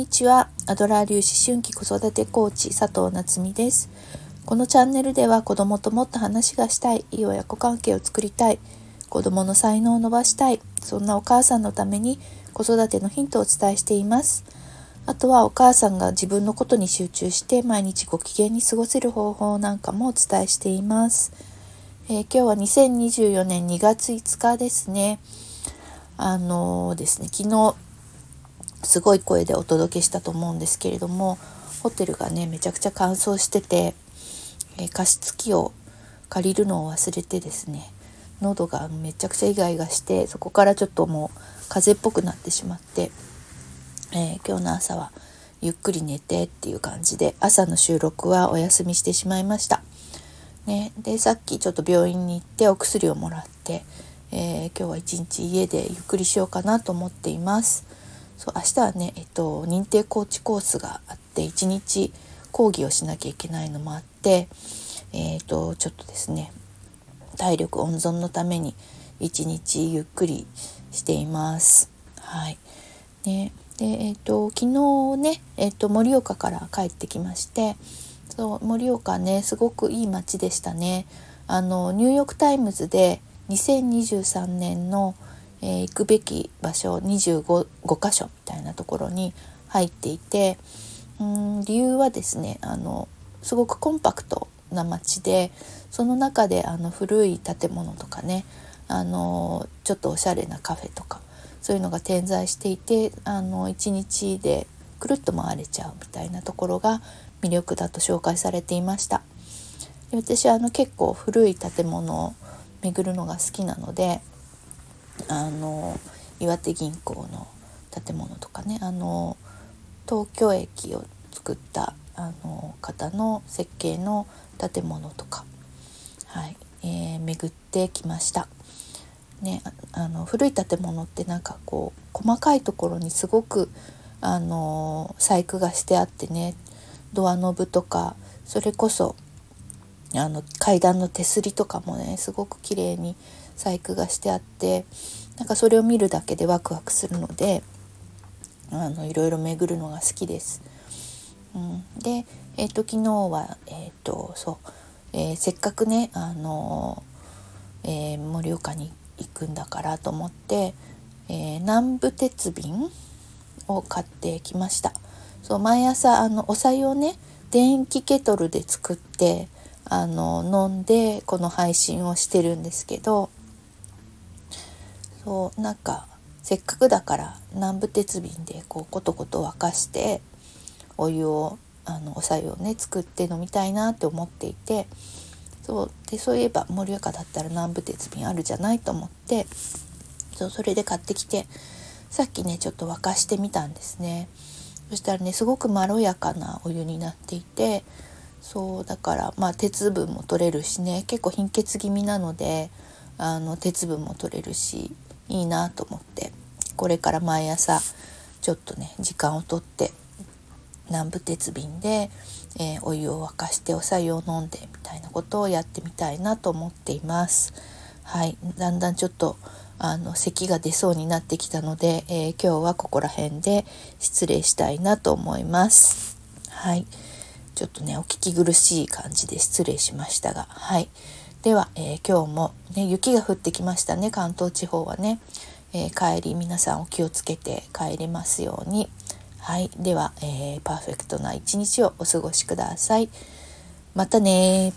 にちは。アドラー粒子春季子育てコーチ佐藤夏実です。このチャンネルでは子供ともっと話がしたいいい親子関係を作りたい子供の才能を伸ばしたいそんなお母さんのために子育てのヒントをお伝えしています。あとはお母さんが自分のことに集中して毎日ご機嫌に過ごせる方法なんかもお伝えしています、えー、今日は2024年2月5日ですね。あのー、ですね昨日すごい声でお届けしたと思うんですけれどもホテルがねめちゃくちゃ乾燥してて、えー、加湿器を借りるのを忘れてですね喉がめちゃくちゃイガイガしてそこからちょっともう風邪っぽくなってしまって、えー、今日の朝はゆっくり寝てっていう感じで朝の収録はお休みしてしまいました。ね、でさっきちょっと病院に行ってお薬をもらって、えー、今日は一日家でゆっくりしようかなと思っています。そう明日はね、えっと、認定コーチコースがあって一日講義をしなきゃいけないのもあって、えっと、ちょっとですね体力温存のために一日ゆっくりしています。はいねでえっと、昨日ね、えっと、盛岡から帰ってきましてそう盛岡ねすごくいい街でしたね。あのニューヨーク・タイムズで2023年のえー、行くべき場所25 5箇所みたいなところに入っていてうん理由はですねあのすごくコンパクトな街でその中であの古い建物とかねあのちょっとおしゃれなカフェとかそういうのが点在していてあの1日でくるっと回れちゃうみたいなところが魅力だと紹介されていました。私はあの結構古い建物を巡るのが好きなのであの岩手銀行の建物とかねあの東京駅を作ったあの方の設計の建物とか、はいえー、巡ってきました。ね、あの古い建物ってなんかこう細かいところにすごくあの細工がしてあってねドアノブとかそれこそあの階段の手すりとかもねすごく綺麗に細工がしてあってなんかそれを見るだけでワクワクするのであのいろいろ巡るのが好きです。うん、で、えーと、昨日は、えーとそうえー、せっかくね、あのえー、盛岡に行くんだからと思って、え、南部鉄瓶を買ってきました。そう毎朝あのお茶をね電気ケトルで作ってあの飲んでこの配信をしてるんですけどそうなんかせっかくだから南部鉄瓶でこうコトコト沸かしてお湯をあのお白湯をね作って飲みたいなって思っていてそうでそういえば盛岡だったら南部鉄瓶あるじゃないと思ってそうそれで買ってきてさっきねちょっと沸かしてみたんですね。そしたらねすごくまろやかなお湯になっていてそうだからまあ鉄分も取れるしね結構貧血気味なのであの鉄分も取れるしいいなと思ってこれから毎朝ちょっとね時間をとって南部鉄瓶で、えー、お湯を沸かしてお白湯を飲んでみたいなことをやってみたいなと思っています。はい、だんだんちょっとあの咳が出そうになってきたので、えー、今日はここら辺で失礼したいなと思います。はい、ちょっとねお聞き苦しい感じで失礼しましたが、はい。では、えー、今日も、ね、雪が降ってきましたね関東地方はね、えー、帰り皆さんお気をつけて帰れますように。はいでは、えー、パーフェクトな一日をお過ごしください。またね